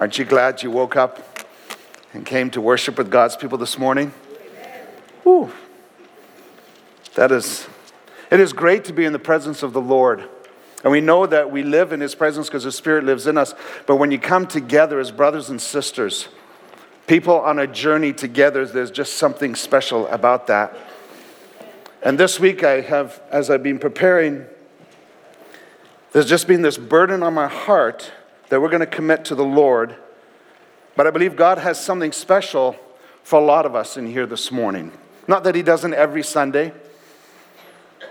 Aren't you glad you woke up and came to worship with God's people this morning? Whew. That is, it is great to be in the presence of the Lord. And we know that we live in His presence because His Spirit lives in us. But when you come together as brothers and sisters, people on a journey together, there's just something special about that. And this week, I have, as I've been preparing, there's just been this burden on my heart that we're going to commit to the Lord. But I believe God has something special for a lot of us in here this morning. Not that He doesn't every Sunday,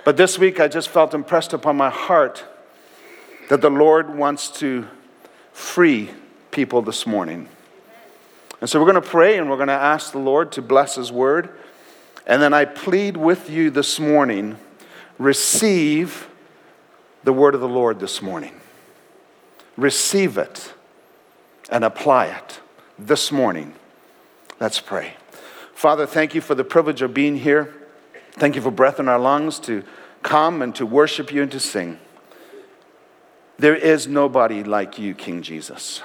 but this week I just felt impressed upon my heart that the Lord wants to free people this morning. And so we're going to pray and we're going to ask the Lord to bless His word. And then I plead with you this morning receive the word of the Lord this morning receive it and apply it this morning. Let's pray. Father, thank you for the privilege of being here. Thank you for breath in our lungs to come and to worship you and to sing. There is nobody like you, King Jesus.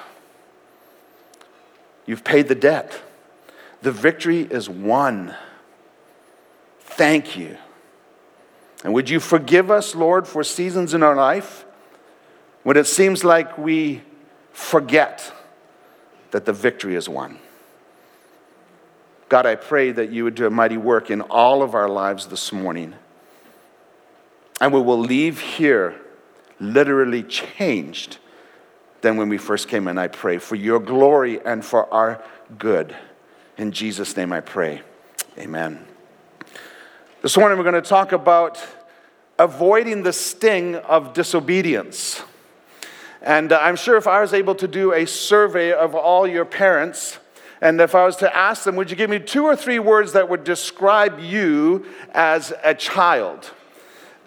You've paid the debt. The victory is won. Thank you. And would you forgive us, Lord, for seasons in our life when it seems like we forget that the victory is won. God, I pray that you would do a mighty work in all of our lives this morning. And we will leave here literally changed than when we first came in, I pray, for your glory and for our good. In Jesus' name I pray. Amen. This morning we're going to talk about avoiding the sting of disobedience. And I'm sure if I was able to do a survey of all your parents, and if I was to ask them, would you give me two or three words that would describe you as a child?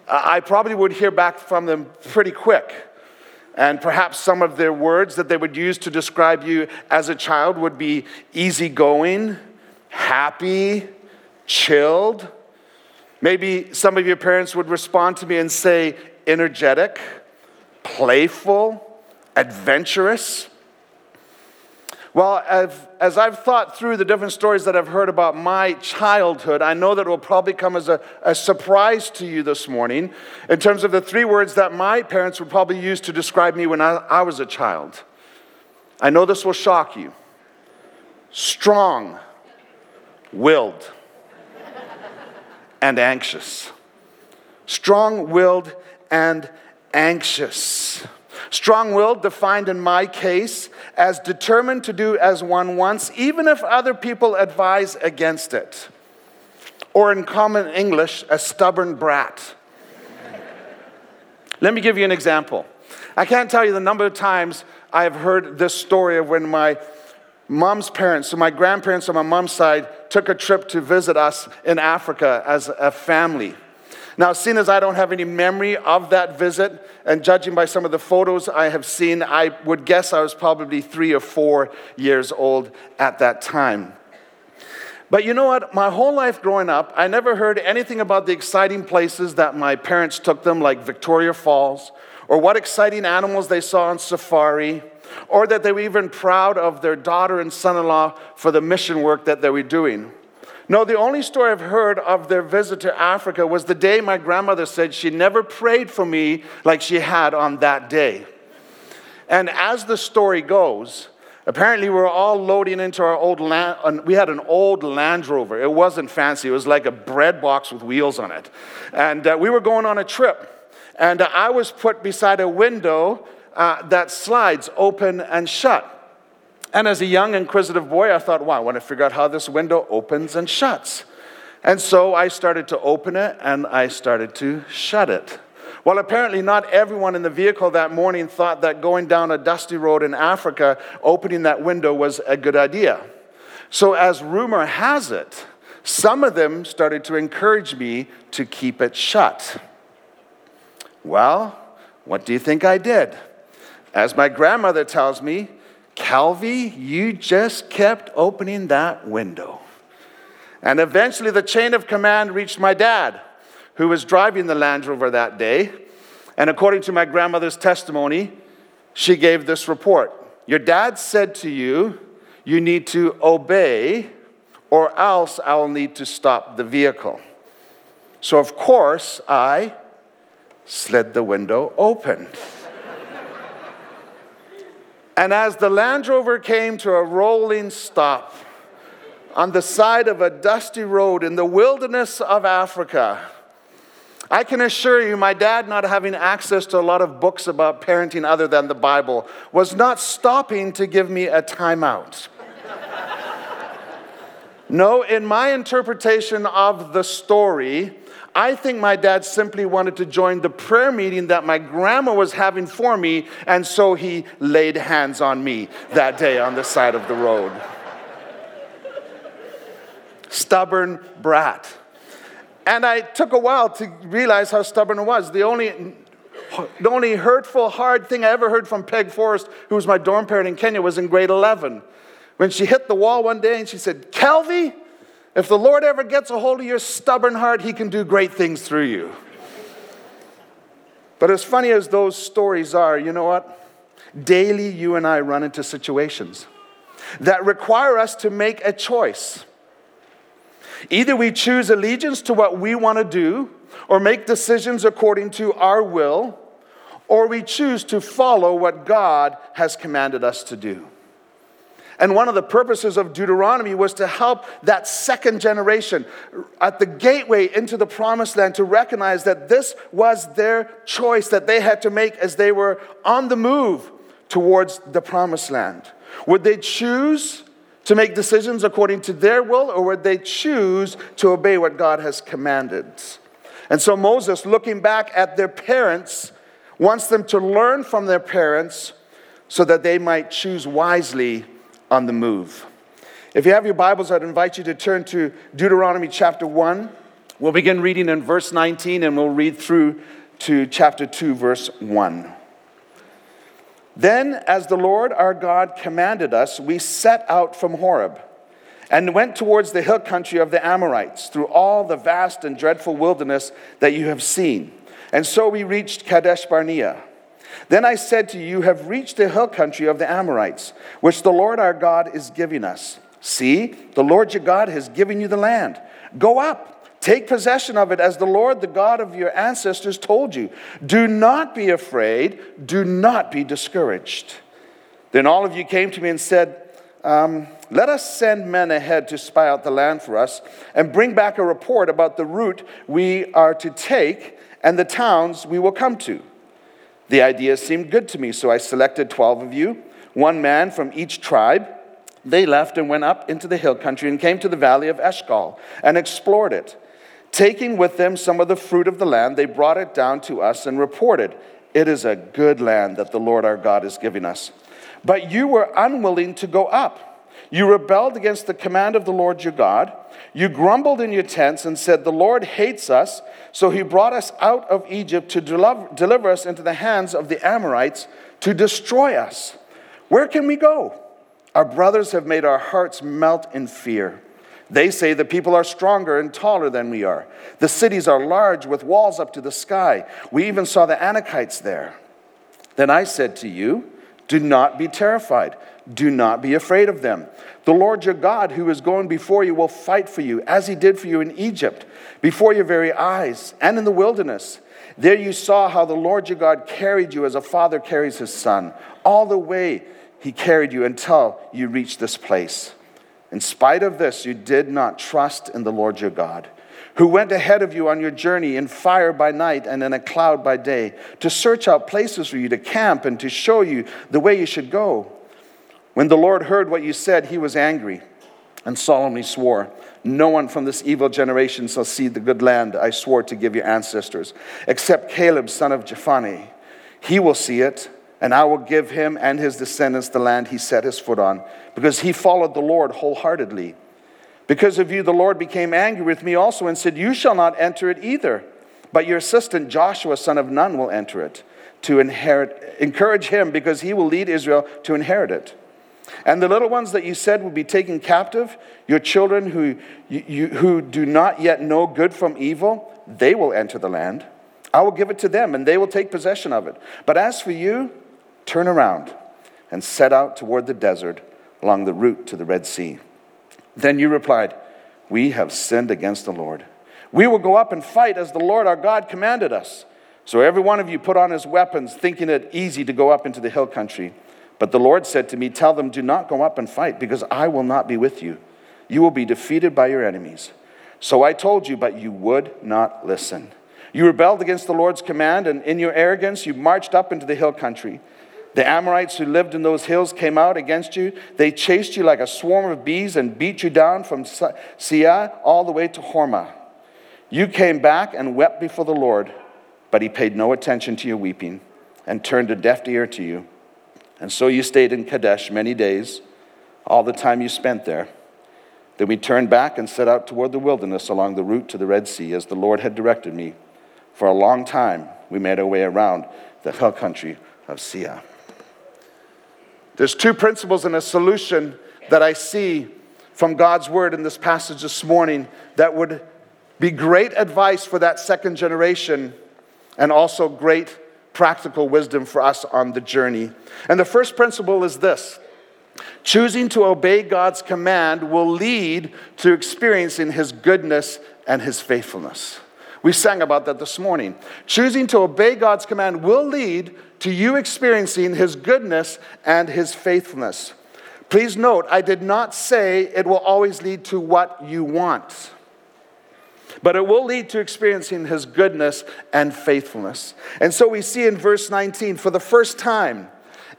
I probably would hear back from them pretty quick. And perhaps some of their words that they would use to describe you as a child would be easygoing, happy, chilled. Maybe some of your parents would respond to me and say energetic, playful, adventurous? Well, as I've thought through the different stories that I've heard about my childhood, I know that it will probably come as a, a, surprise to you this morning in terms of the three words that my parents would probably use to describe me when I, I was a child. I know this will shock you strong, willed, and anxious. Strong willed and anxious. Strong willed, defined in my case as determined to do as one wants, even if other people advise against it. Or in common English, a stubborn brat. Let me give you an example. I can't tell you the number of times I have heard this story of when my mom's parents, so my grandparents on my mom's side, took a trip to visit us in Africa as a family. Now, seeing as I don't have any memory of that visit, and judging by some of the photos I have seen, I would guess I was probably three or four years old at that time. But you know what? My whole life growing up, I never heard anything about the exciting places that my parents took them, like Victoria Falls, or what exciting animals they saw on safari, or that they were even proud of their daughter and son in law for the mission work that they were doing. No, the only story I've heard of their visit to Africa was the day my grandmother said she never prayed for me like she had on that day. And as the story goes, apparently we were all loading into our old land. We had an old Land Rover. It wasn't fancy, it was like a bread box with wheels on it. And uh, we were going on a trip. And uh, I was put beside a window uh, that slides open and shut. And as a young, inquisitive boy, I thought, wow, I want to figure out how this window opens and shuts. And so I started to open it and I started to shut it. Well, apparently, not everyone in the vehicle that morning thought that going down a dusty road in Africa, opening that window was a good idea. So, as rumor has it, some of them started to encourage me to keep it shut. Well, what do you think I did? As my grandmother tells me, Calvi, you just kept opening that window. And eventually the chain of command reached my dad, who was driving the Land Rover that day. And according to my grandmother's testimony, she gave this report. Your dad said to you, you need to obey, or else I'll need to stop the vehicle. So, of course, I slid the window open. And as the Land Rover came to a rolling stop on the side of a dusty road in the wilderness of Africa, I can assure you, my dad, not having access to a lot of books about parenting other than the Bible, was not stopping to give me a timeout. no, in my interpretation of the story, I think my dad simply wanted to join the prayer meeting that my grandma was having for me, and so he laid hands on me that day on the side of the road. Stubborn brat. And I took a while to realize how stubborn it was. The only, the only hurtful, hard thing I ever heard from Peg Forrest, who was my dorm parent in Kenya, was in grade 11. When she hit the wall one day and she said, Kelvy, if the Lord ever gets a hold of your stubborn heart, he can do great things through you. But as funny as those stories are, you know what? Daily, you and I run into situations that require us to make a choice. Either we choose allegiance to what we want to do or make decisions according to our will, or we choose to follow what God has commanded us to do. And one of the purposes of Deuteronomy was to help that second generation at the gateway into the promised land to recognize that this was their choice that they had to make as they were on the move towards the promised land. Would they choose to make decisions according to their will, or would they choose to obey what God has commanded? And so Moses, looking back at their parents, wants them to learn from their parents so that they might choose wisely on the move. If you have your Bibles, I'd invite you to turn to Deuteronomy chapter 1. We'll begin reading in verse 19 and we'll read through to chapter 2, verse 1. Then, as the Lord our God commanded us, we set out from Horeb and went towards the hill country of the Amorites through all the vast and dreadful wilderness that you have seen. And so we reached Kadesh Barnea. Then I said to you, have reached the hill country of the Amorites, which the Lord our God is giving us. See, the Lord your God has given you the land. Go up Take possession of it as the Lord, the God of your ancestors, told you. Do not be afraid. Do not be discouraged. Then all of you came to me and said, um, Let us send men ahead to spy out the land for us and bring back a report about the route we are to take and the towns we will come to. The idea seemed good to me, so I selected 12 of you, one man from each tribe. They left and went up into the hill country and came to the valley of Eshcol and explored it. Taking with them some of the fruit of the land, they brought it down to us and reported, It is a good land that the Lord our God is giving us. But you were unwilling to go up. You rebelled against the command of the Lord your God. You grumbled in your tents and said, The Lord hates us, so he brought us out of Egypt to deliver us into the hands of the Amorites to destroy us. Where can we go? Our brothers have made our hearts melt in fear. They say the people are stronger and taller than we are. The cities are large with walls up to the sky. We even saw the Anakites there. Then I said to you, Do not be terrified. Do not be afraid of them. The Lord your God, who is going before you, will fight for you, as he did for you in Egypt, before your very eyes, and in the wilderness. There you saw how the Lord your God carried you as a father carries his son. All the way he carried you until you reached this place. In spite of this, you did not trust in the Lord your God, who went ahead of you on your journey in fire by night and in a cloud by day, to search out places for you to camp and to show you the way you should go. When the Lord heard what you said, he was angry and solemnly swore, No one from this evil generation shall see the good land I swore to give your ancestors, except Caleb, son of Jephunneh. He will see it and I will give him and his descendants the land he set his foot on, because he followed the Lord wholeheartedly. Because of you, the Lord became angry with me also and said, You shall not enter it either, but your assistant Joshua, son of Nun, will enter it to inherit. Encourage him, because he will lead Israel to inherit it. And the little ones that you said will be taken captive, your children who, you, who do not yet know good from evil, they will enter the land. I will give it to them, and they will take possession of it. But as for you, Turn around and set out toward the desert along the route to the Red Sea. Then you replied, We have sinned against the Lord. We will go up and fight as the Lord our God commanded us. So every one of you put on his weapons, thinking it easy to go up into the hill country. But the Lord said to me, Tell them, do not go up and fight, because I will not be with you. You will be defeated by your enemies. So I told you, but you would not listen. You rebelled against the Lord's command, and in your arrogance, you marched up into the hill country. The Amorites who lived in those hills came out against you. They chased you like a swarm of bees and beat you down from Seir all the way to Hormah. You came back and wept before the Lord, but he paid no attention to your weeping and turned a deaf ear to you. And so you stayed in Kadesh many days, all the time you spent there. Then we turned back and set out toward the wilderness along the route to the Red Sea, as the Lord had directed me. For a long time, we made our way around the hill country of Seir. There's two principles and a solution that I see from God's word in this passage this morning that would be great advice for that second generation and also great practical wisdom for us on the journey. And the first principle is this choosing to obey God's command will lead to experiencing his goodness and his faithfulness. We sang about that this morning. Choosing to obey God's command will lead to you experiencing His goodness and His faithfulness. Please note, I did not say it will always lead to what you want, but it will lead to experiencing His goodness and faithfulness. And so we see in verse 19, for the first time,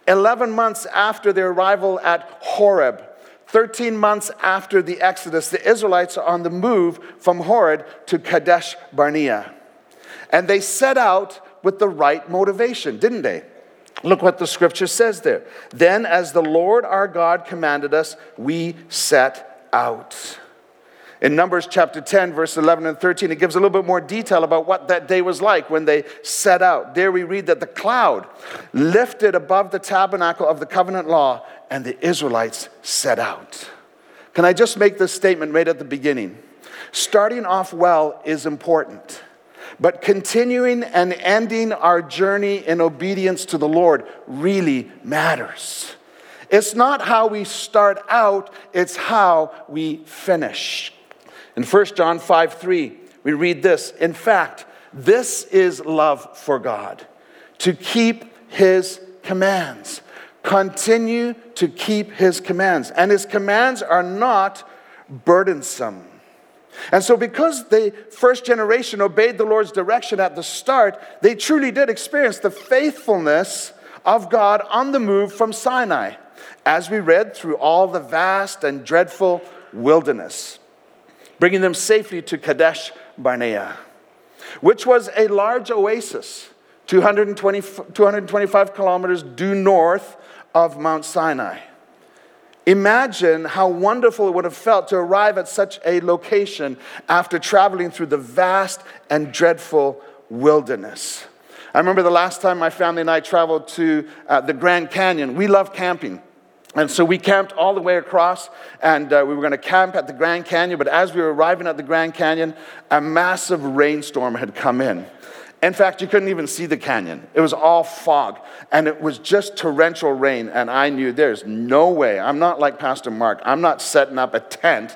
11 months after their arrival at Horeb, 13 months after the Exodus, the Israelites are on the move from Horeb to Kadesh Barnea. And they set out with the right motivation, didn't they? Look what the scripture says there. Then, as the Lord our God commanded us, we set out. In Numbers chapter 10, verse 11 and 13, it gives a little bit more detail about what that day was like when they set out. There we read that the cloud lifted above the tabernacle of the covenant law, and the Israelites set out. Can I just make this statement right at the beginning? Starting off well is important, but continuing and ending our journey in obedience to the Lord really matters. It's not how we start out, it's how we finish. In 1 John 5 3, we read this In fact, this is love for God, to keep his commands. Continue to keep his commands. And his commands are not burdensome. And so, because the first generation obeyed the Lord's direction at the start, they truly did experience the faithfulness of God on the move from Sinai, as we read through all the vast and dreadful wilderness bringing them safely to Kadesh Barnea, which was a large oasis 220, 225 kilometers due north of Mount Sinai. Imagine how wonderful it would have felt to arrive at such a location after traveling through the vast and dreadful wilderness. I remember the last time my family and I traveled to uh, the Grand Canyon. We love camping. And so we camped all the way across, and uh, we were going to camp at the Grand Canyon. But as we were arriving at the Grand Canyon, a massive rainstorm had come in. In fact, you couldn't even see the canyon. It was all fog, and it was just torrential rain. And I knew there's no way. I'm not like Pastor Mark. I'm not setting up a tent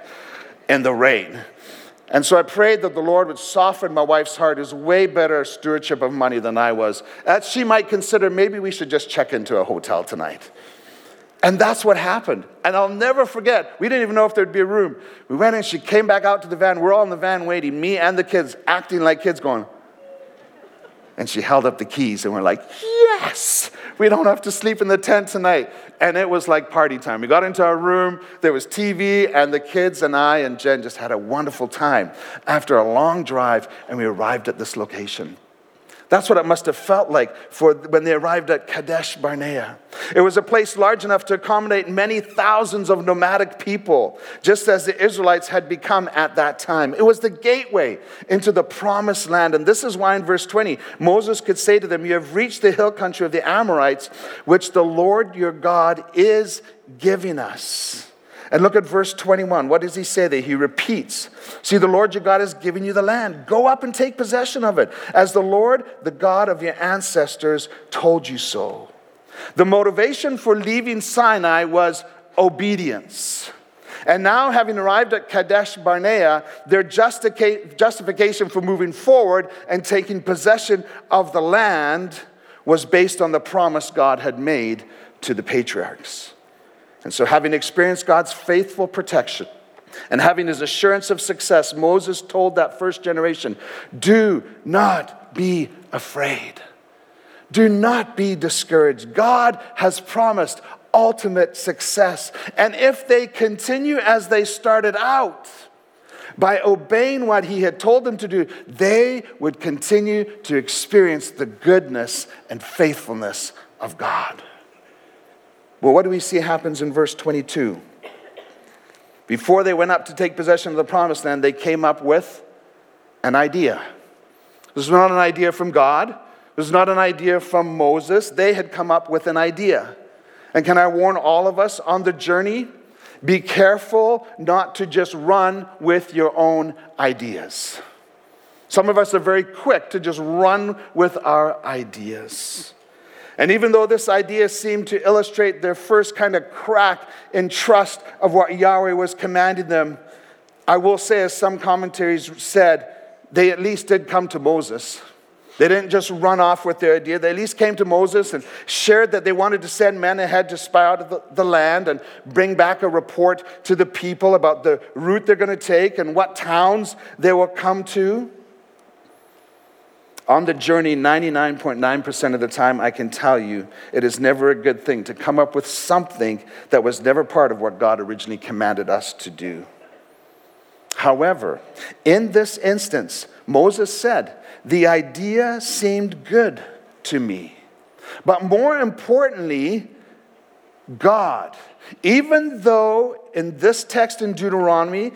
in the rain. And so I prayed that the Lord would soften my wife's heart, who's way better stewardship of money than I was, that she might consider maybe we should just check into a hotel tonight. And that's what happened. And I'll never forget, we didn't even know if there'd be a room. We went in, she came back out to the van. We're all in the van waiting, me and the kids, acting like kids, going. And she held up the keys, and we're like, yes, we don't have to sleep in the tent tonight. And it was like party time. We got into our room, there was TV, and the kids and I and Jen just had a wonderful time after a long drive, and we arrived at this location. That's what it must have felt like for when they arrived at Kadesh Barnea. It was a place large enough to accommodate many thousands of nomadic people, just as the Israelites had become at that time. It was the gateway into the promised land. And this is why in verse 20, Moses could say to them, You have reached the hill country of the Amorites, which the Lord your God is giving us. And look at verse 21. What does he say there? He repeats See, the Lord your God has given you the land. Go up and take possession of it, as the Lord, the God of your ancestors, told you so. The motivation for leaving Sinai was obedience. And now, having arrived at Kadesh Barnea, their justification for moving forward and taking possession of the land was based on the promise God had made to the patriarchs. And so, having experienced God's faithful protection and having his assurance of success, Moses told that first generation do not be afraid. Do not be discouraged. God has promised ultimate success. And if they continue as they started out, by obeying what he had told them to do, they would continue to experience the goodness and faithfulness of God. Well, what do we see happens in verse 22? Before they went up to take possession of the promised land, they came up with an idea. This was not an idea from God. This was not an idea from Moses. They had come up with an idea. And can I warn all of us on the journey? Be careful not to just run with your own ideas. Some of us are very quick to just run with our ideas. And even though this idea seemed to illustrate their first kind of crack in trust of what Yahweh was commanding them, I will say, as some commentaries said, they at least did come to Moses. They didn't just run off with their idea. They at least came to Moses and shared that they wanted to send men ahead to spy out the, the land and bring back a report to the people about the route they're going to take and what towns they will come to. On the journey, 99.9% of the time, I can tell you it is never a good thing to come up with something that was never part of what God originally commanded us to do. However, in this instance, Moses said, The idea seemed good to me. But more importantly, God, even though in this text in Deuteronomy,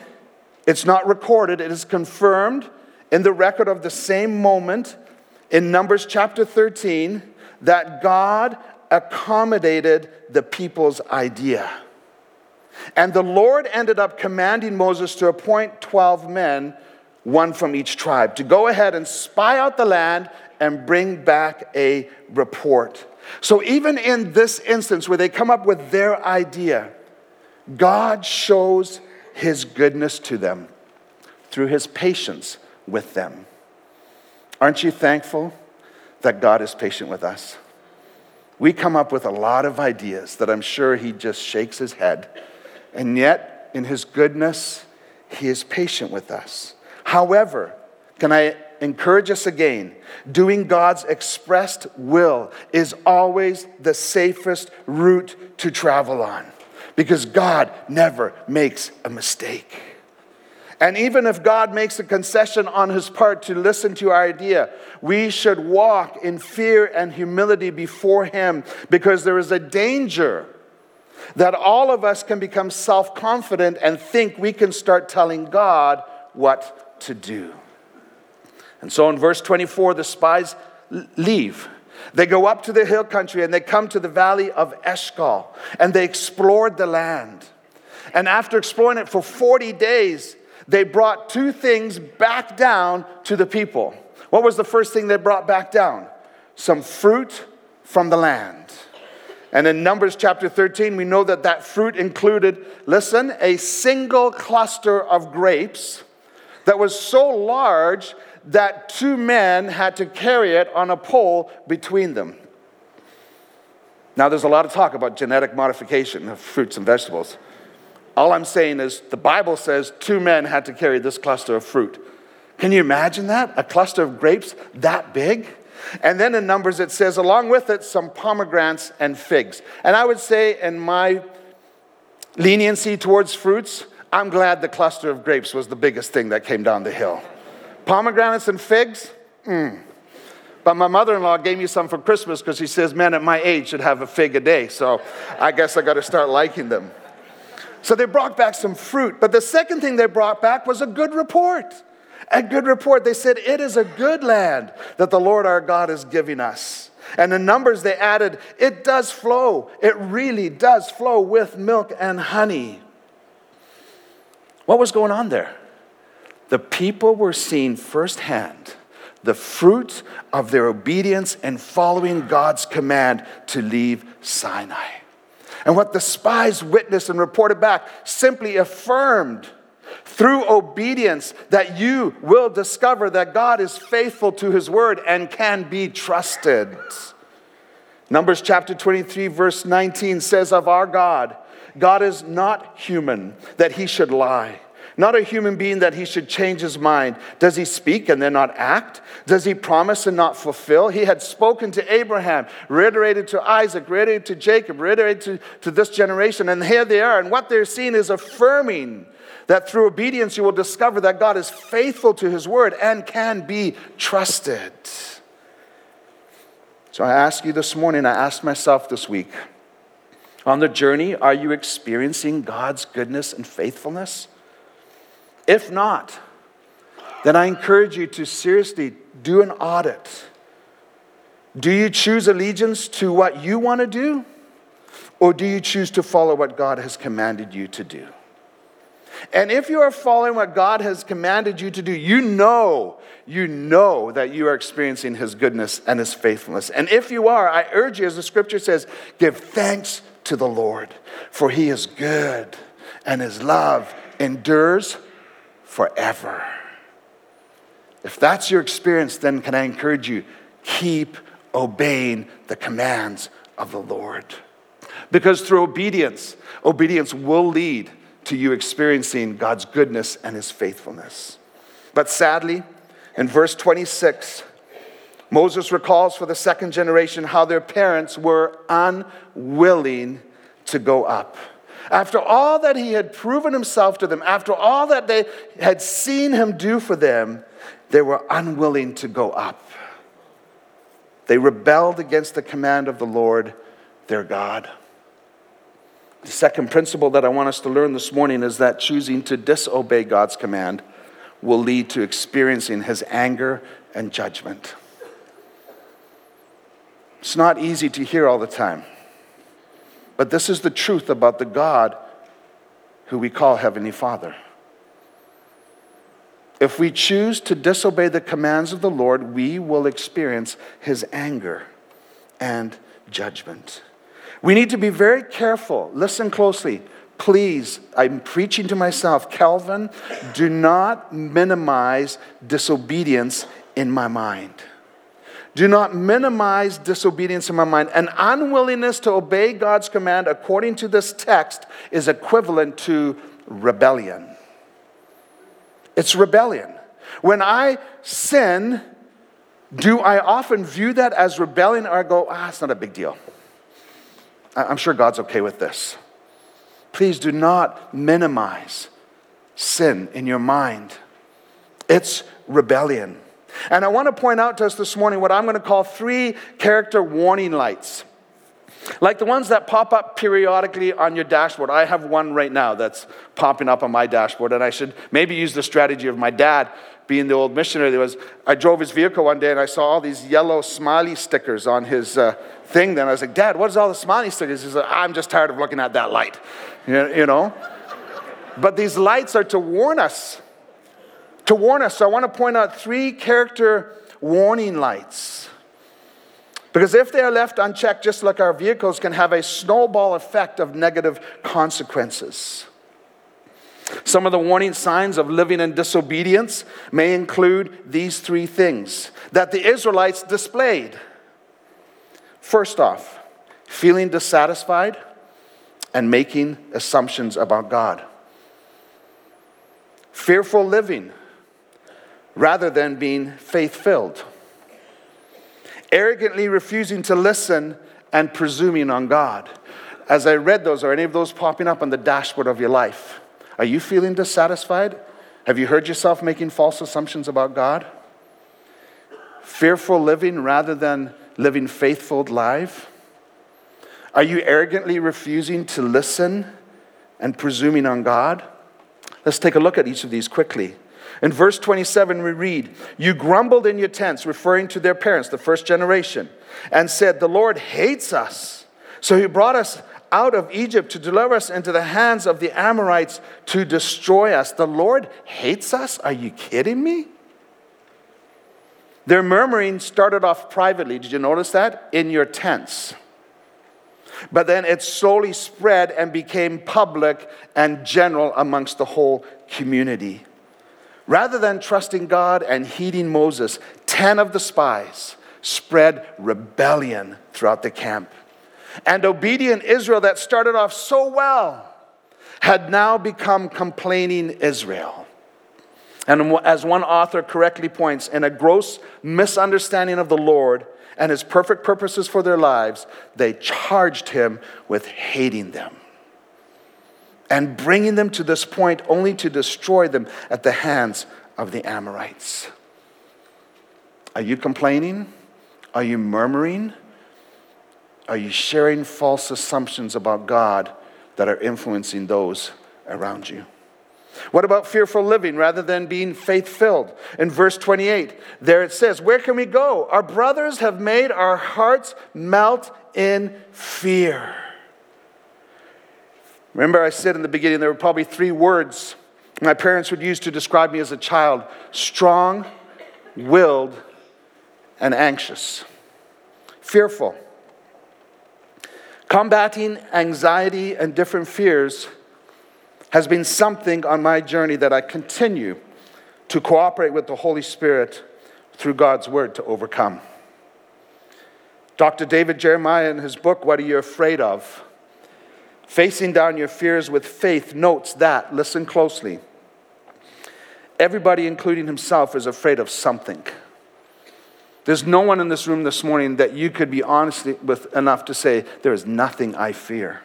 it's not recorded, it is confirmed in the record of the same moment in Numbers chapter 13 that God accommodated the people's idea. And the Lord ended up commanding Moses to appoint 12 men, one from each tribe, to go ahead and spy out the land and bring back a report. So, even in this instance where they come up with their idea, God shows his goodness to them through his patience with them. Aren't you thankful that God is patient with us? We come up with a lot of ideas that I'm sure he just shakes his head and yet, in his goodness, he is patient with us. However, can I encourage us again? Doing God's expressed will is always the safest route to travel on because God never makes a mistake. And even if God makes a concession on his part to listen to our idea, we should walk in fear and humility before him because there is a danger that all of us can become self confident and think we can start telling God what to do. And so in verse 24, the spies leave. They go up to the hill country and they come to the valley of Eshcol and they explored the land. And after exploring it for 40 days, they brought two things back down to the people. What was the first thing they brought back down? Some fruit from the land. And in Numbers chapter 13, we know that that fruit included, listen, a single cluster of grapes that was so large that two men had to carry it on a pole between them. Now, there's a lot of talk about genetic modification of fruits and vegetables. All I'm saying is the Bible says two men had to carry this cluster of fruit. Can you imagine that? A cluster of grapes that big? And then in Numbers, it says, along with it, some pomegranates and figs. And I would say, in my leniency towards fruits, I'm glad the cluster of grapes was the biggest thing that came down the hill. Pomegranates and figs? Mm. But my mother in law gave me some for Christmas because she says men at my age should have a fig a day. So I guess I got to start liking them. So they brought back some fruit. But the second thing they brought back was a good report a good report. They said, It is a good land that the Lord our God is giving us. And the numbers they added, it does flow. It really does flow with milk and honey. What was going on there? The people were seeing firsthand the fruit of their obedience and following God's command to leave Sinai. And what the spies witnessed and reported back simply affirmed through obedience that you will discover that God is faithful to his word and can be trusted. Numbers chapter 23, verse 19 says of our God, God is not human that he should lie not a human being that he should change his mind. Does he speak and then not act? Does he promise and not fulfill? He had spoken to Abraham, reiterated to Isaac, reiterated to Jacob, reiterated to, to this generation, and here they are. And what they're seeing is affirming that through obedience you will discover that God is faithful to his word and can be trusted. So I ask you this morning, I asked myself this week, on the journey, are you experiencing God's goodness and faithfulness? If not, then I encourage you to seriously do an audit. Do you choose allegiance to what you want to do? Or do you choose to follow what God has commanded you to do? And if you are following what God has commanded you to do, you know, you know that you are experiencing His goodness and His faithfulness. And if you are, I urge you, as the scripture says, give thanks to the Lord, for He is good and His love endures forever. If that's your experience, then can I encourage you, keep obeying the commands of the Lord. Because through obedience, obedience will lead to you experiencing God's goodness and his faithfulness. But sadly, in verse 26, Moses recalls for the second generation how their parents were unwilling to go up. After all that he had proven himself to them, after all that they had seen him do for them, they were unwilling to go up. They rebelled against the command of the Lord their God. The second principle that I want us to learn this morning is that choosing to disobey God's command will lead to experiencing his anger and judgment. It's not easy to hear all the time. But this is the truth about the God who we call Heavenly Father. If we choose to disobey the commands of the Lord, we will experience His anger and judgment. We need to be very careful. Listen closely. Please, I'm preaching to myself. Calvin, do not minimize disobedience in my mind. Do not minimize disobedience in my mind. An unwillingness to obey God's command, according to this text, is equivalent to rebellion. It's rebellion. When I sin, do I often view that as rebellion or I go, ah, it's not a big deal? I'm sure God's okay with this. Please do not minimize sin in your mind. It's rebellion. And I want to point out to us this morning what I'm going to call three character warning lights. Like the ones that pop up periodically on your dashboard. I have one right now that's popping up on my dashboard, and I should maybe use the strategy of my dad being the old missionary. There was, I drove his vehicle one day and I saw all these yellow smiley stickers on his uh, thing. Then I was like, Dad, what is all the smiley stickers? He said, I'm just tired of looking at that light. You know? but these lights are to warn us to warn us. I want to point out three character warning lights. Because if they are left unchecked, just like our vehicles, can have a snowball effect of negative consequences. Some of the warning signs of living in disobedience may include these three things that the Israelites displayed. First off, feeling dissatisfied and making assumptions about God. Fearful living rather than being faith filled. Arrogantly refusing to listen and presuming on God. As I read those, are any of those popping up on the dashboard of your life? Are you feeling dissatisfied? Have you heard yourself making false assumptions about God? Fearful living rather than living faithful life? Are you arrogantly refusing to listen and presuming on God? Let's take a look at each of these quickly. In verse 27, we read, You grumbled in your tents, referring to their parents, the first generation, and said, The Lord hates us. So he brought us out of Egypt to deliver us into the hands of the Amorites to destroy us. The Lord hates us? Are you kidding me? Their murmuring started off privately. Did you notice that? In your tents. But then it slowly spread and became public and general amongst the whole community. Rather than trusting God and heeding Moses, 10 of the spies spread rebellion throughout the camp. And obedient Israel, that started off so well, had now become complaining Israel. And as one author correctly points, in a gross misunderstanding of the Lord and his perfect purposes for their lives, they charged him with hating them and bringing them to this point only to destroy them at the hands of the Amorites. Are you complaining? Are you murmuring? Are you sharing false assumptions about God that are influencing those around you? What about fearful living rather than being faith filled? In verse 28, there it says, Where can we go? Our brothers have made our hearts melt in fear. Remember, I said in the beginning there were probably three words my parents would use to describe me as a child strong, willed, and anxious. Fearful. Combating anxiety and different fears has been something on my journey that I continue to cooperate with the Holy Spirit through God's Word to overcome. Dr. David Jeremiah, in his book, What Are You Afraid of? Facing down your fears with faith notes that, listen closely, everybody, including himself, is afraid of something. There's no one in this room this morning that you could be honest with enough to say, There is nothing I fear.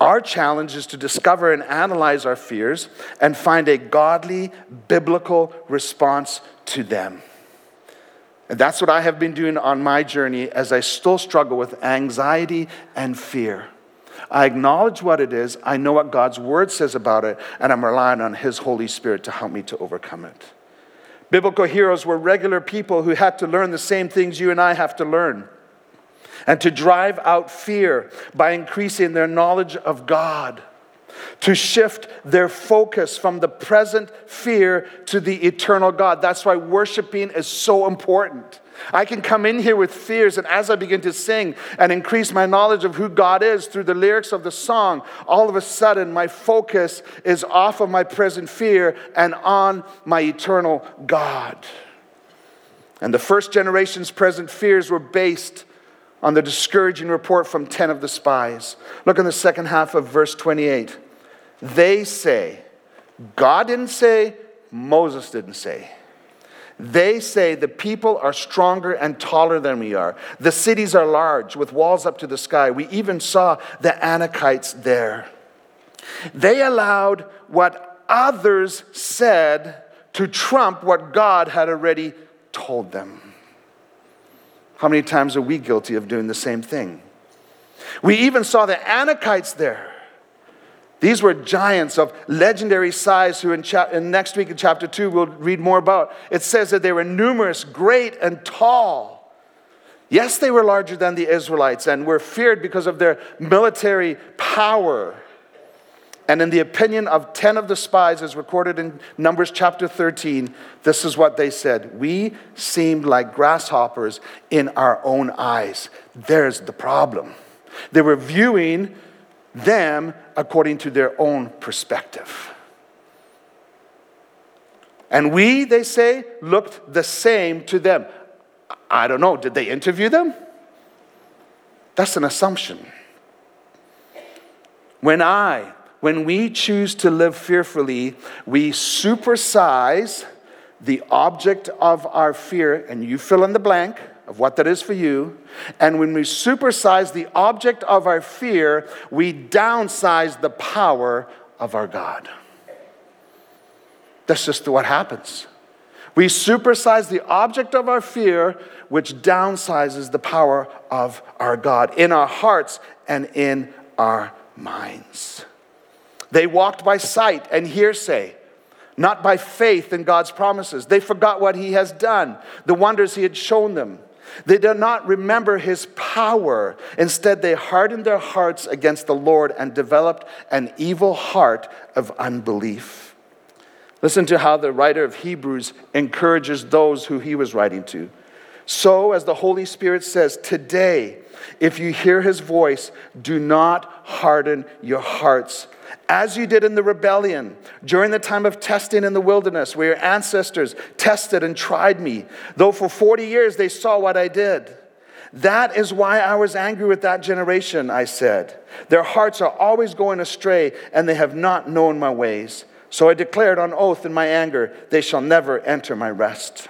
Our challenge is to discover and analyze our fears and find a godly, biblical response to them. And that's what I have been doing on my journey as I still struggle with anxiety and fear. I acknowledge what it is, I know what God's word says about it, and I'm relying on His Holy Spirit to help me to overcome it. Biblical heroes were regular people who had to learn the same things you and I have to learn. And to drive out fear by increasing their knowledge of God, to shift their focus from the present fear to the eternal God. That's why worshiping is so important. I can come in here with fears, and as I begin to sing and increase my knowledge of who God is through the lyrics of the song, all of a sudden my focus is off of my present fear and on my eternal God. And the first generation's present fears were based on the discouraging report from 10 of the spies. Look in the second half of verse 28. They say, God didn't say, Moses didn't say. They say the people are stronger and taller than we are. The cities are large with walls up to the sky. We even saw the Anakites there. They allowed what others said to trump what God had already told them. How many times are we guilty of doing the same thing? We even saw the Anakites there. These were giants of legendary size who in, cha- in next week in chapter 2 we'll read more about. It says that they were numerous, great, and tall. Yes, they were larger than the Israelites and were feared because of their military power. And in the opinion of 10 of the spies, as recorded in Numbers chapter 13, this is what they said We seemed like grasshoppers in our own eyes. There's the problem. They were viewing them according to their own perspective. And we, they say, looked the same to them. I don't know, did they interview them? That's an assumption. When I, when we choose to live fearfully, we supersize the object of our fear, and you fill in the blank of what that is for you. And when we supersize the object of our fear, we downsize the power of our God. That's just what happens. We supersize the object of our fear, which downsizes the power of our God in our hearts and in our minds. They walked by sight and hearsay not by faith in God's promises. They forgot what He has done, the wonders He had shown them. They did not remember his power. Instead, they hardened their hearts against the Lord and developed an evil heart of unbelief. Listen to how the writer of Hebrews encourages those who he was writing to. So, as the Holy Spirit says, today, if you hear his voice, do not harden your hearts as you did in the rebellion during the time of testing in the wilderness, where your ancestors tested and tried me, though for 40 years they saw what I did. That is why I was angry with that generation, I said. Their hearts are always going astray, and they have not known my ways. So I declared on oath in my anger, they shall never enter my rest.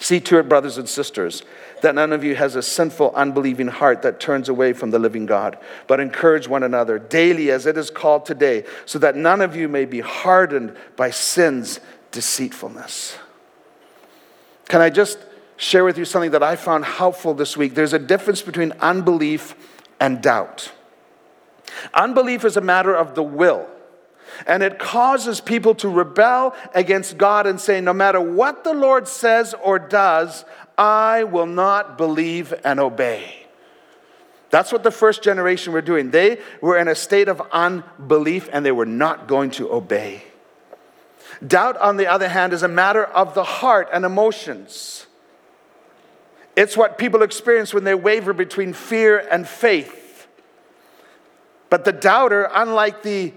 See to it, brothers and sisters, that none of you has a sinful, unbelieving heart that turns away from the living God, but encourage one another daily as it is called today, so that none of you may be hardened by sin's deceitfulness. Can I just share with you something that I found helpful this week? There's a difference between unbelief and doubt. Unbelief is a matter of the will. And it causes people to rebel against God and say, no matter what the Lord says or does, I will not believe and obey. That's what the first generation were doing. They were in a state of unbelief and they were not going to obey. Doubt, on the other hand, is a matter of the heart and emotions. It's what people experience when they waver between fear and faith. But the doubter, unlike the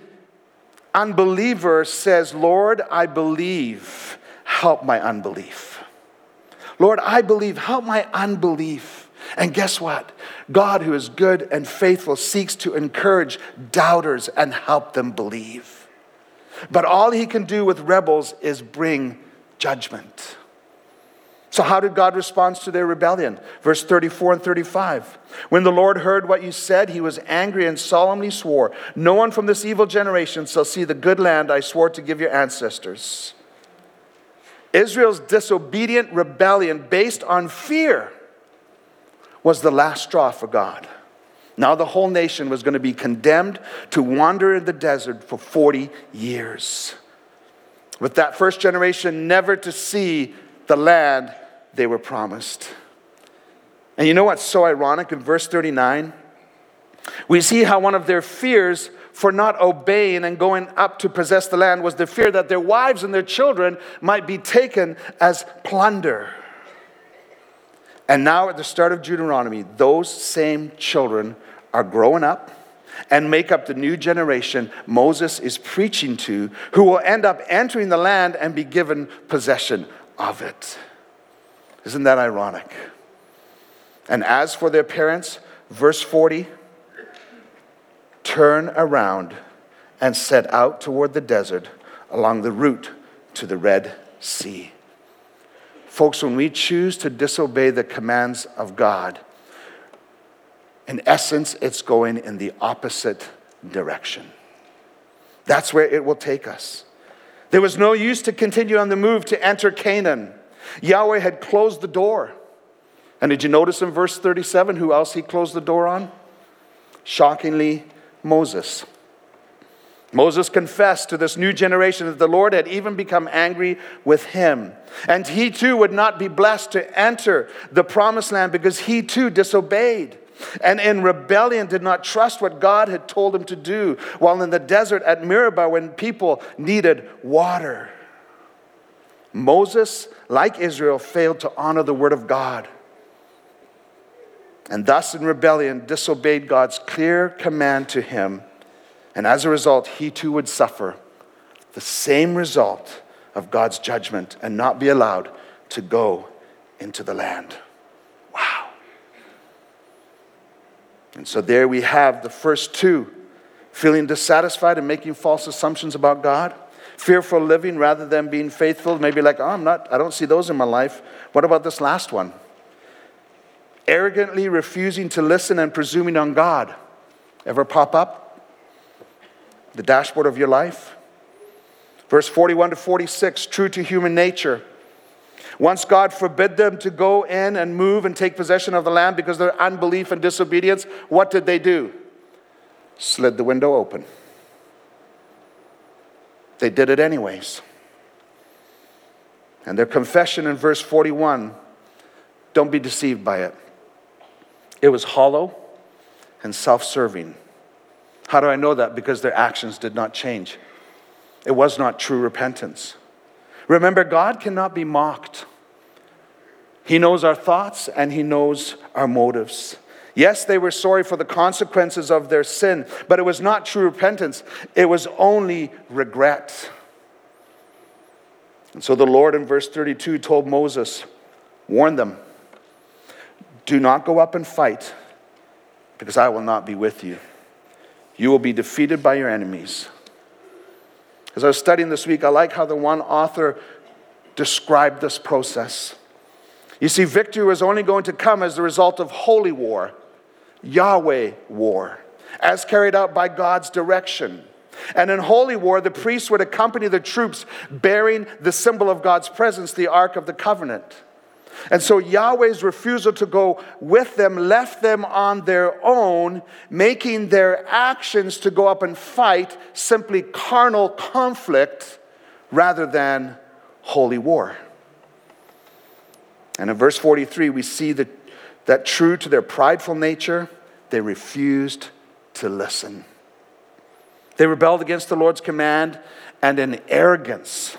unbeliever says, Lord, I believe, help my unbelief. Lord, I believe, help my unbelief. And guess what? God, who is good and faithful, seeks to encourage doubters and help them believe. But all he can do with rebels is bring judgment. So, how did God respond to their rebellion? Verse 34 and 35. When the Lord heard what you said, he was angry and solemnly swore, No one from this evil generation shall see the good land I swore to give your ancestors. Israel's disobedient rebellion based on fear was the last straw for God. Now the whole nation was going to be condemned to wander in the desert for 40 years. With that first generation never to see the land they were promised. And you know what's so ironic in verse 39? We see how one of their fears for not obeying and going up to possess the land was the fear that their wives and their children might be taken as plunder. And now, at the start of Deuteronomy, those same children are growing up and make up the new generation Moses is preaching to, who will end up entering the land and be given possession of it. Isn't that ironic? And as for their parents, verse 40 turn around and set out toward the desert along the route to the Red Sea. Folks, when we choose to disobey the commands of God, in essence, it's going in the opposite direction. That's where it will take us. There was no use to continue on the move to enter Canaan. Yahweh had closed the door. And did you notice in verse 37 who else he closed the door on? Shockingly, Moses. Moses confessed to this new generation that the Lord had even become angry with him. And he too would not be blessed to enter the promised land because he too disobeyed and in rebellion did not trust what God had told him to do while in the desert at Meribah when people needed water. Moses, like Israel, failed to honor the word of God. And thus, in rebellion, disobeyed God's clear command to him. And as a result, he too would suffer the same result of God's judgment and not be allowed to go into the land. Wow. And so there we have the first two feeling dissatisfied and making false assumptions about God fearful living rather than being faithful. Maybe like, oh, I'm not, I don't see those in my life. What about this last one? Arrogantly refusing to listen and presuming on God. Ever pop up? The dashboard of your life? Verse 41 to 46, true to human nature. Once God forbid them to go in and move and take possession of the land because of their unbelief and disobedience, what did they do? Slid the window open. They did it anyways. And their confession in verse 41 don't be deceived by it. It was hollow and self serving. How do I know that? Because their actions did not change. It was not true repentance. Remember, God cannot be mocked. He knows our thoughts and He knows our motives. Yes, they were sorry for the consequences of their sin, but it was not true repentance, it was only regret. And so the Lord in verse 32 told Moses, Warn them, do not go up and fight, because I will not be with you. You will be defeated by your enemies. As I was studying this week, I like how the one author described this process. You see, victory was only going to come as the result of holy war, Yahweh war, as carried out by God's direction. And in holy war, the priests would accompany the troops bearing the symbol of God's presence, the Ark of the Covenant. And so Yahweh's refusal to go with them left them on their own, making their actions to go up and fight simply carnal conflict rather than holy war. And in verse 43, we see that, that true to their prideful nature, they refused to listen. They rebelled against the Lord's command and in arrogance,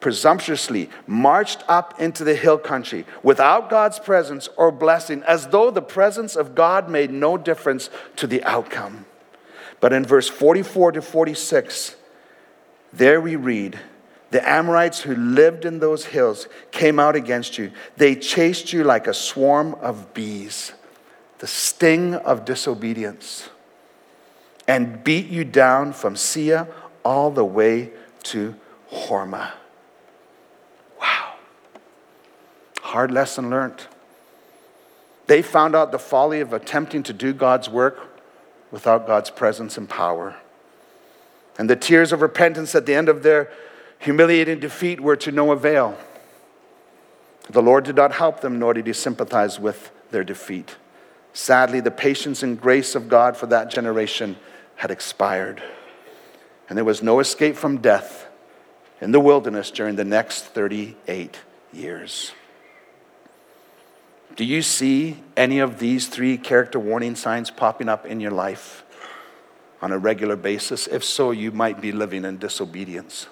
presumptuously marched up into the hill country without God's presence or blessing, as though the presence of God made no difference to the outcome. But in verse 44 to 46, there we read, the Amorites who lived in those hills came out against you. They chased you like a swarm of bees, the sting of disobedience, and beat you down from Seir all the way to Hormah. Wow. Hard lesson learned. They found out the folly of attempting to do God's work without God's presence and power. And the tears of repentance at the end of their humiliating defeat were to no avail. The Lord did not help them, nor did he sympathize with their defeat. Sadly, the patience and grace of God for that generation had expired, and there was no escape from death in the wilderness during the next 38 years. Do you see any of these three character warning signs popping up in your life on a regular basis? If so, you might be living in disobedience.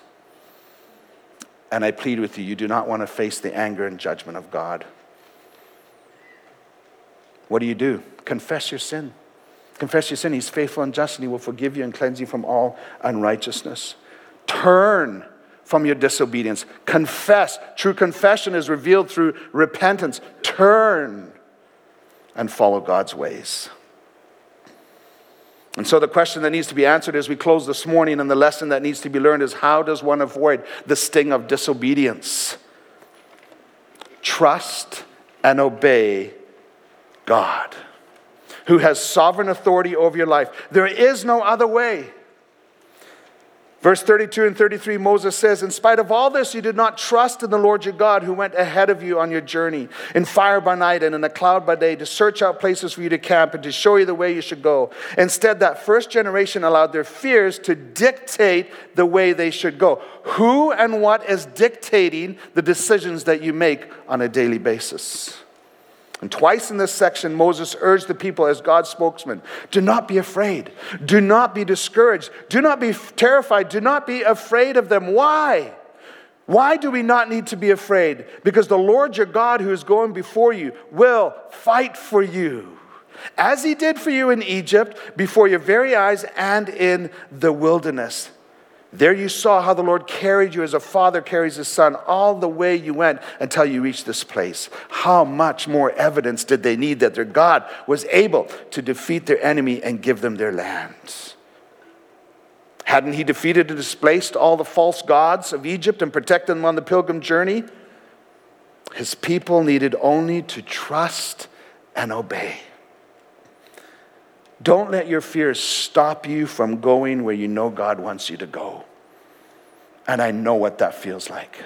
And I plead with you, you do not want to face the anger and judgment of God. What do you do? Confess your sin. Confess your sin. He's faithful and just, and He will forgive you and cleanse you from all unrighteousness. Turn from your disobedience. Confess. True confession is revealed through repentance. Turn and follow God's ways. And so, the question that needs to be answered as we close this morning, and the lesson that needs to be learned is how does one avoid the sting of disobedience? Trust and obey God, who has sovereign authority over your life. There is no other way. Verse 32 and 33, Moses says, In spite of all this, you did not trust in the Lord your God who went ahead of you on your journey in fire by night and in a cloud by day to search out places for you to camp and to show you the way you should go. Instead, that first generation allowed their fears to dictate the way they should go. Who and what is dictating the decisions that you make on a daily basis? And twice in this section, Moses urged the people as God's spokesman do not be afraid. Do not be discouraged. Do not be terrified. Do not be afraid of them. Why? Why do we not need to be afraid? Because the Lord your God, who is going before you, will fight for you, as he did for you in Egypt, before your very eyes, and in the wilderness. There you saw how the Lord carried you as a father carries his son all the way you went until you reached this place. How much more evidence did they need that their God was able to defeat their enemy and give them their lands? Hadn't he defeated and displaced all the false gods of Egypt and protected them on the pilgrim journey? His people needed only to trust and obey. Don't let your fears stop you from going where you know God wants you to go. And I know what that feels like.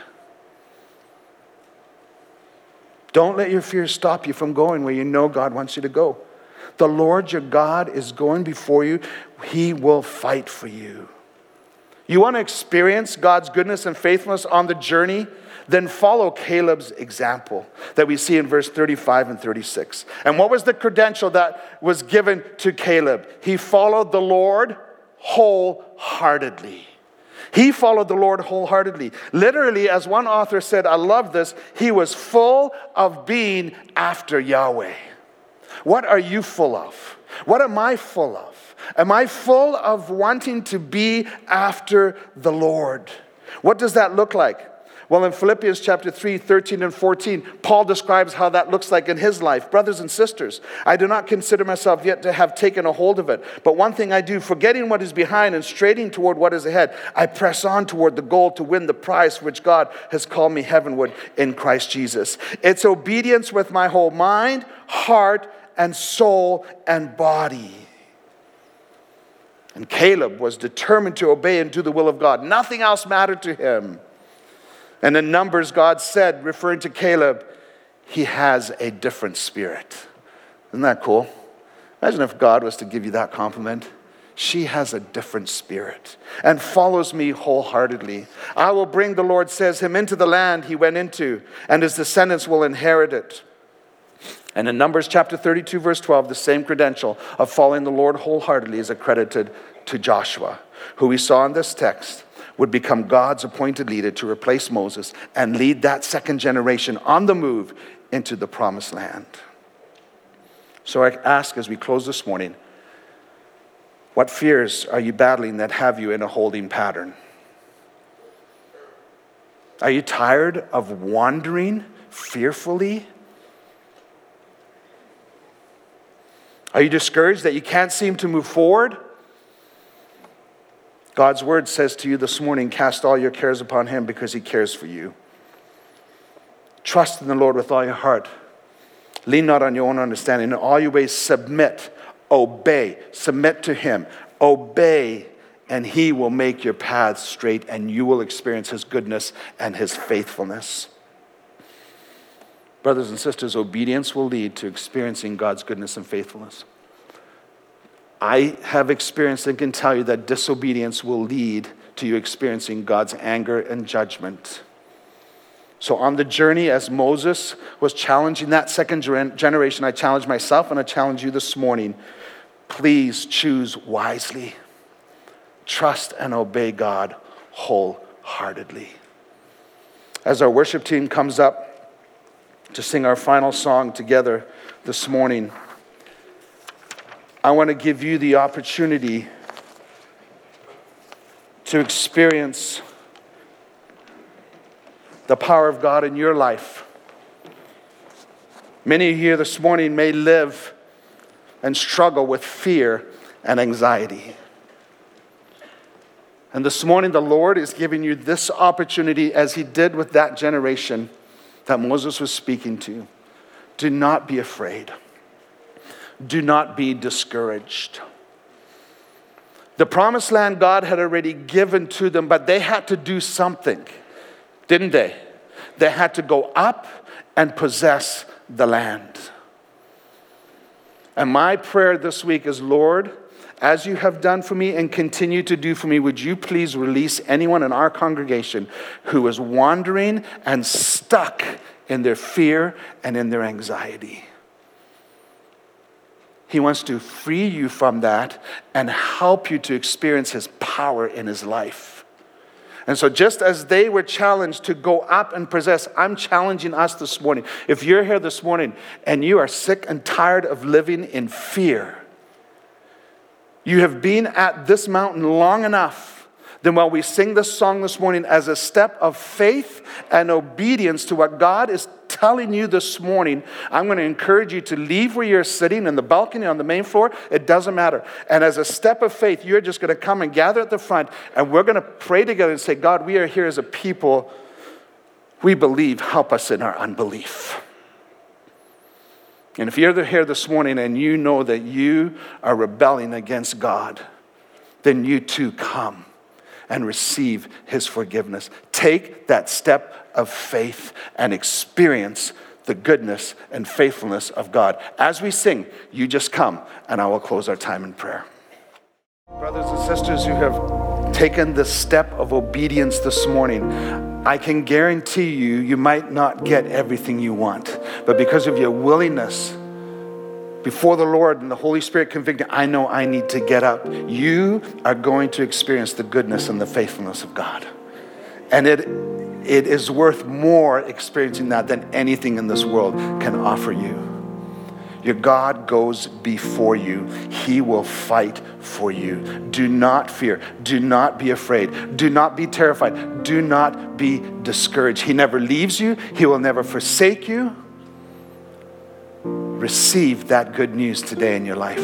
Don't let your fears stop you from going where you know God wants you to go. The Lord your God is going before you, He will fight for you. You want to experience God's goodness and faithfulness on the journey? Then follow Caleb's example that we see in verse 35 and 36. And what was the credential that was given to Caleb? He followed the Lord wholeheartedly. He followed the Lord wholeheartedly. Literally, as one author said, I love this, he was full of being after Yahweh. What are you full of? What am I full of? Am I full of wanting to be after the Lord? What does that look like? Well, in Philippians chapter 3, 13 and 14, Paul describes how that looks like in his life. Brothers and sisters, I do not consider myself yet to have taken a hold of it. But one thing I do, forgetting what is behind and straining toward what is ahead, I press on toward the goal to win the prize which God has called me heavenward in Christ Jesus. It's obedience with my whole mind, heart, and soul and body. And Caleb was determined to obey and do the will of God. Nothing else mattered to him. And in Numbers, God said, referring to Caleb, he has a different spirit. Isn't that cool? Imagine if God was to give you that compliment. She has a different spirit and follows me wholeheartedly. I will bring, the Lord says, him into the land he went into, and his descendants will inherit it. And in Numbers chapter 32, verse 12, the same credential of following the Lord wholeheartedly is accredited to Joshua, who we saw in this text would become God's appointed leader to replace Moses and lead that second generation on the move into the promised land. So I ask as we close this morning, what fears are you battling that have you in a holding pattern? Are you tired of wandering fearfully? Are you discouraged that you can't seem to move forward? God's word says to you this morning cast all your cares upon him because he cares for you. Trust in the Lord with all your heart. Lean not on your own understanding. In all your ways, submit, obey, submit to him, obey, and he will make your paths straight, and you will experience his goodness and his faithfulness. Brothers and sisters, obedience will lead to experiencing God's goodness and faithfulness. I have experienced and can tell you that disobedience will lead to you experiencing God's anger and judgment. So, on the journey, as Moses was challenging that second generation, I challenge myself and I challenge you this morning. Please choose wisely. Trust and obey God wholeheartedly. As our worship team comes up to sing our final song together this morning, I want to give you the opportunity to experience the power of God in your life. Many here this morning may live and struggle with fear and anxiety. And this morning, the Lord is giving you this opportunity, as He did with that generation that Moses was speaking to. Do not be afraid do not be discouraged. The promised land God had already given to them, but they had to do something, didn't they? They had to go up and possess the land. And my prayer this week is Lord, as you have done for me and continue to do for me, would you please release anyone in our congregation who is wandering and stuck in their fear and in their anxiety? He wants to free you from that and help you to experience His power in His life. And so, just as they were challenged to go up and possess, I'm challenging us this morning. If you're here this morning and you are sick and tired of living in fear, you have been at this mountain long enough then while we sing this song this morning as a step of faith and obedience to what God is telling you this morning, I'm going to encourage you to leave where you're sitting in the balcony on the main floor. It doesn't matter. And as a step of faith, you're just going to come and gather at the front, and we're going to pray together and say, God, we are here as a people. We believe, help us in our unbelief. And if you're here this morning and you know that you are rebelling against God, then you too come and receive his forgiveness. Take that step of faith and experience the goodness and faithfulness of God. As we sing, you just come, and I will close our time in prayer. Brothers and sisters who have taken the step of obedience this morning, I can guarantee you, you might not get everything you want, but because of your willingness before the Lord and the Holy Spirit convicting, I know I need to get up. You are going to experience the goodness and the faithfulness of God. And it, it is worth more experiencing that than anything in this world can offer you. Your God goes before you. He will fight for you. Do not fear. Do not be afraid. Do not be terrified. Do not be discouraged. He never leaves you, He will never forsake you receive that good news today in your life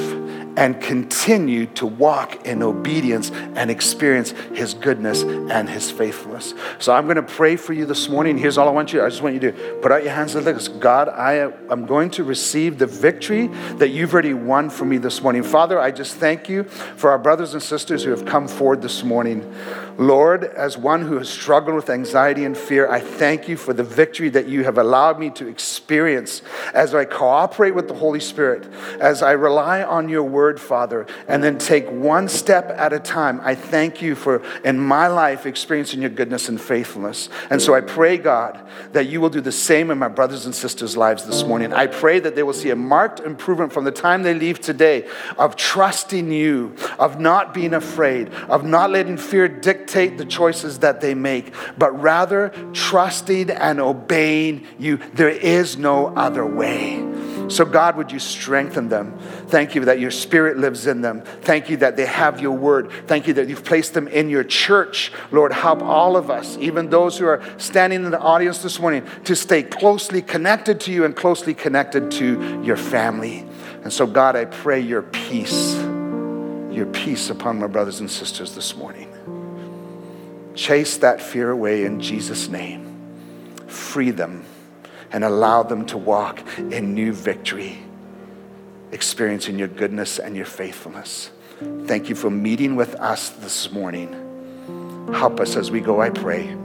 and continue to walk in obedience and experience His goodness and His faithfulness. So I'm going to pray for you this morning. Here's all I want you. I just want you to put out your hands and this. God, I am going to receive the victory that you've already won for me this morning. Father, I just thank you for our brothers and sisters who have come forward this morning. Lord, as one who has struggled with anxiety and fear, I thank you for the victory that you have allowed me to experience as I cooperate with the Holy Spirit, as I rely on your word, Father, and then take one step at a time. I thank you for, in my life, experiencing your goodness and faithfulness. And so I pray, God, that you will do the same in my brothers and sisters' lives this morning. I pray that they will see a marked improvement from the time they leave today of trusting you, of not being afraid, of not letting fear dictate dictate the choices that they make, but rather trusting and obeying you. There is no other way. So, God, would you strengthen them? Thank you that your spirit lives in them. Thank you that they have your word. Thank you that you've placed them in your church. Lord, help all of us, even those who are standing in the audience this morning, to stay closely connected to you and closely connected to your family. And so, God, I pray your peace, your peace upon my brothers and sisters this morning. Chase that fear away in Jesus' name. Free them and allow them to walk in new victory, experiencing your goodness and your faithfulness. Thank you for meeting with us this morning. Help us as we go, I pray,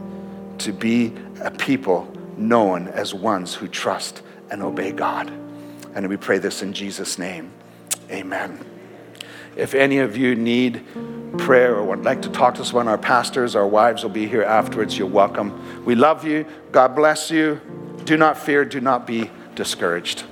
to be a people known as ones who trust and obey God. And we pray this in Jesus' name. Amen. If any of you need prayer or would like to talk to us, one of our pastors, our wives will be here afterwards. You're welcome. We love you. God bless you. Do not fear. Do not be discouraged.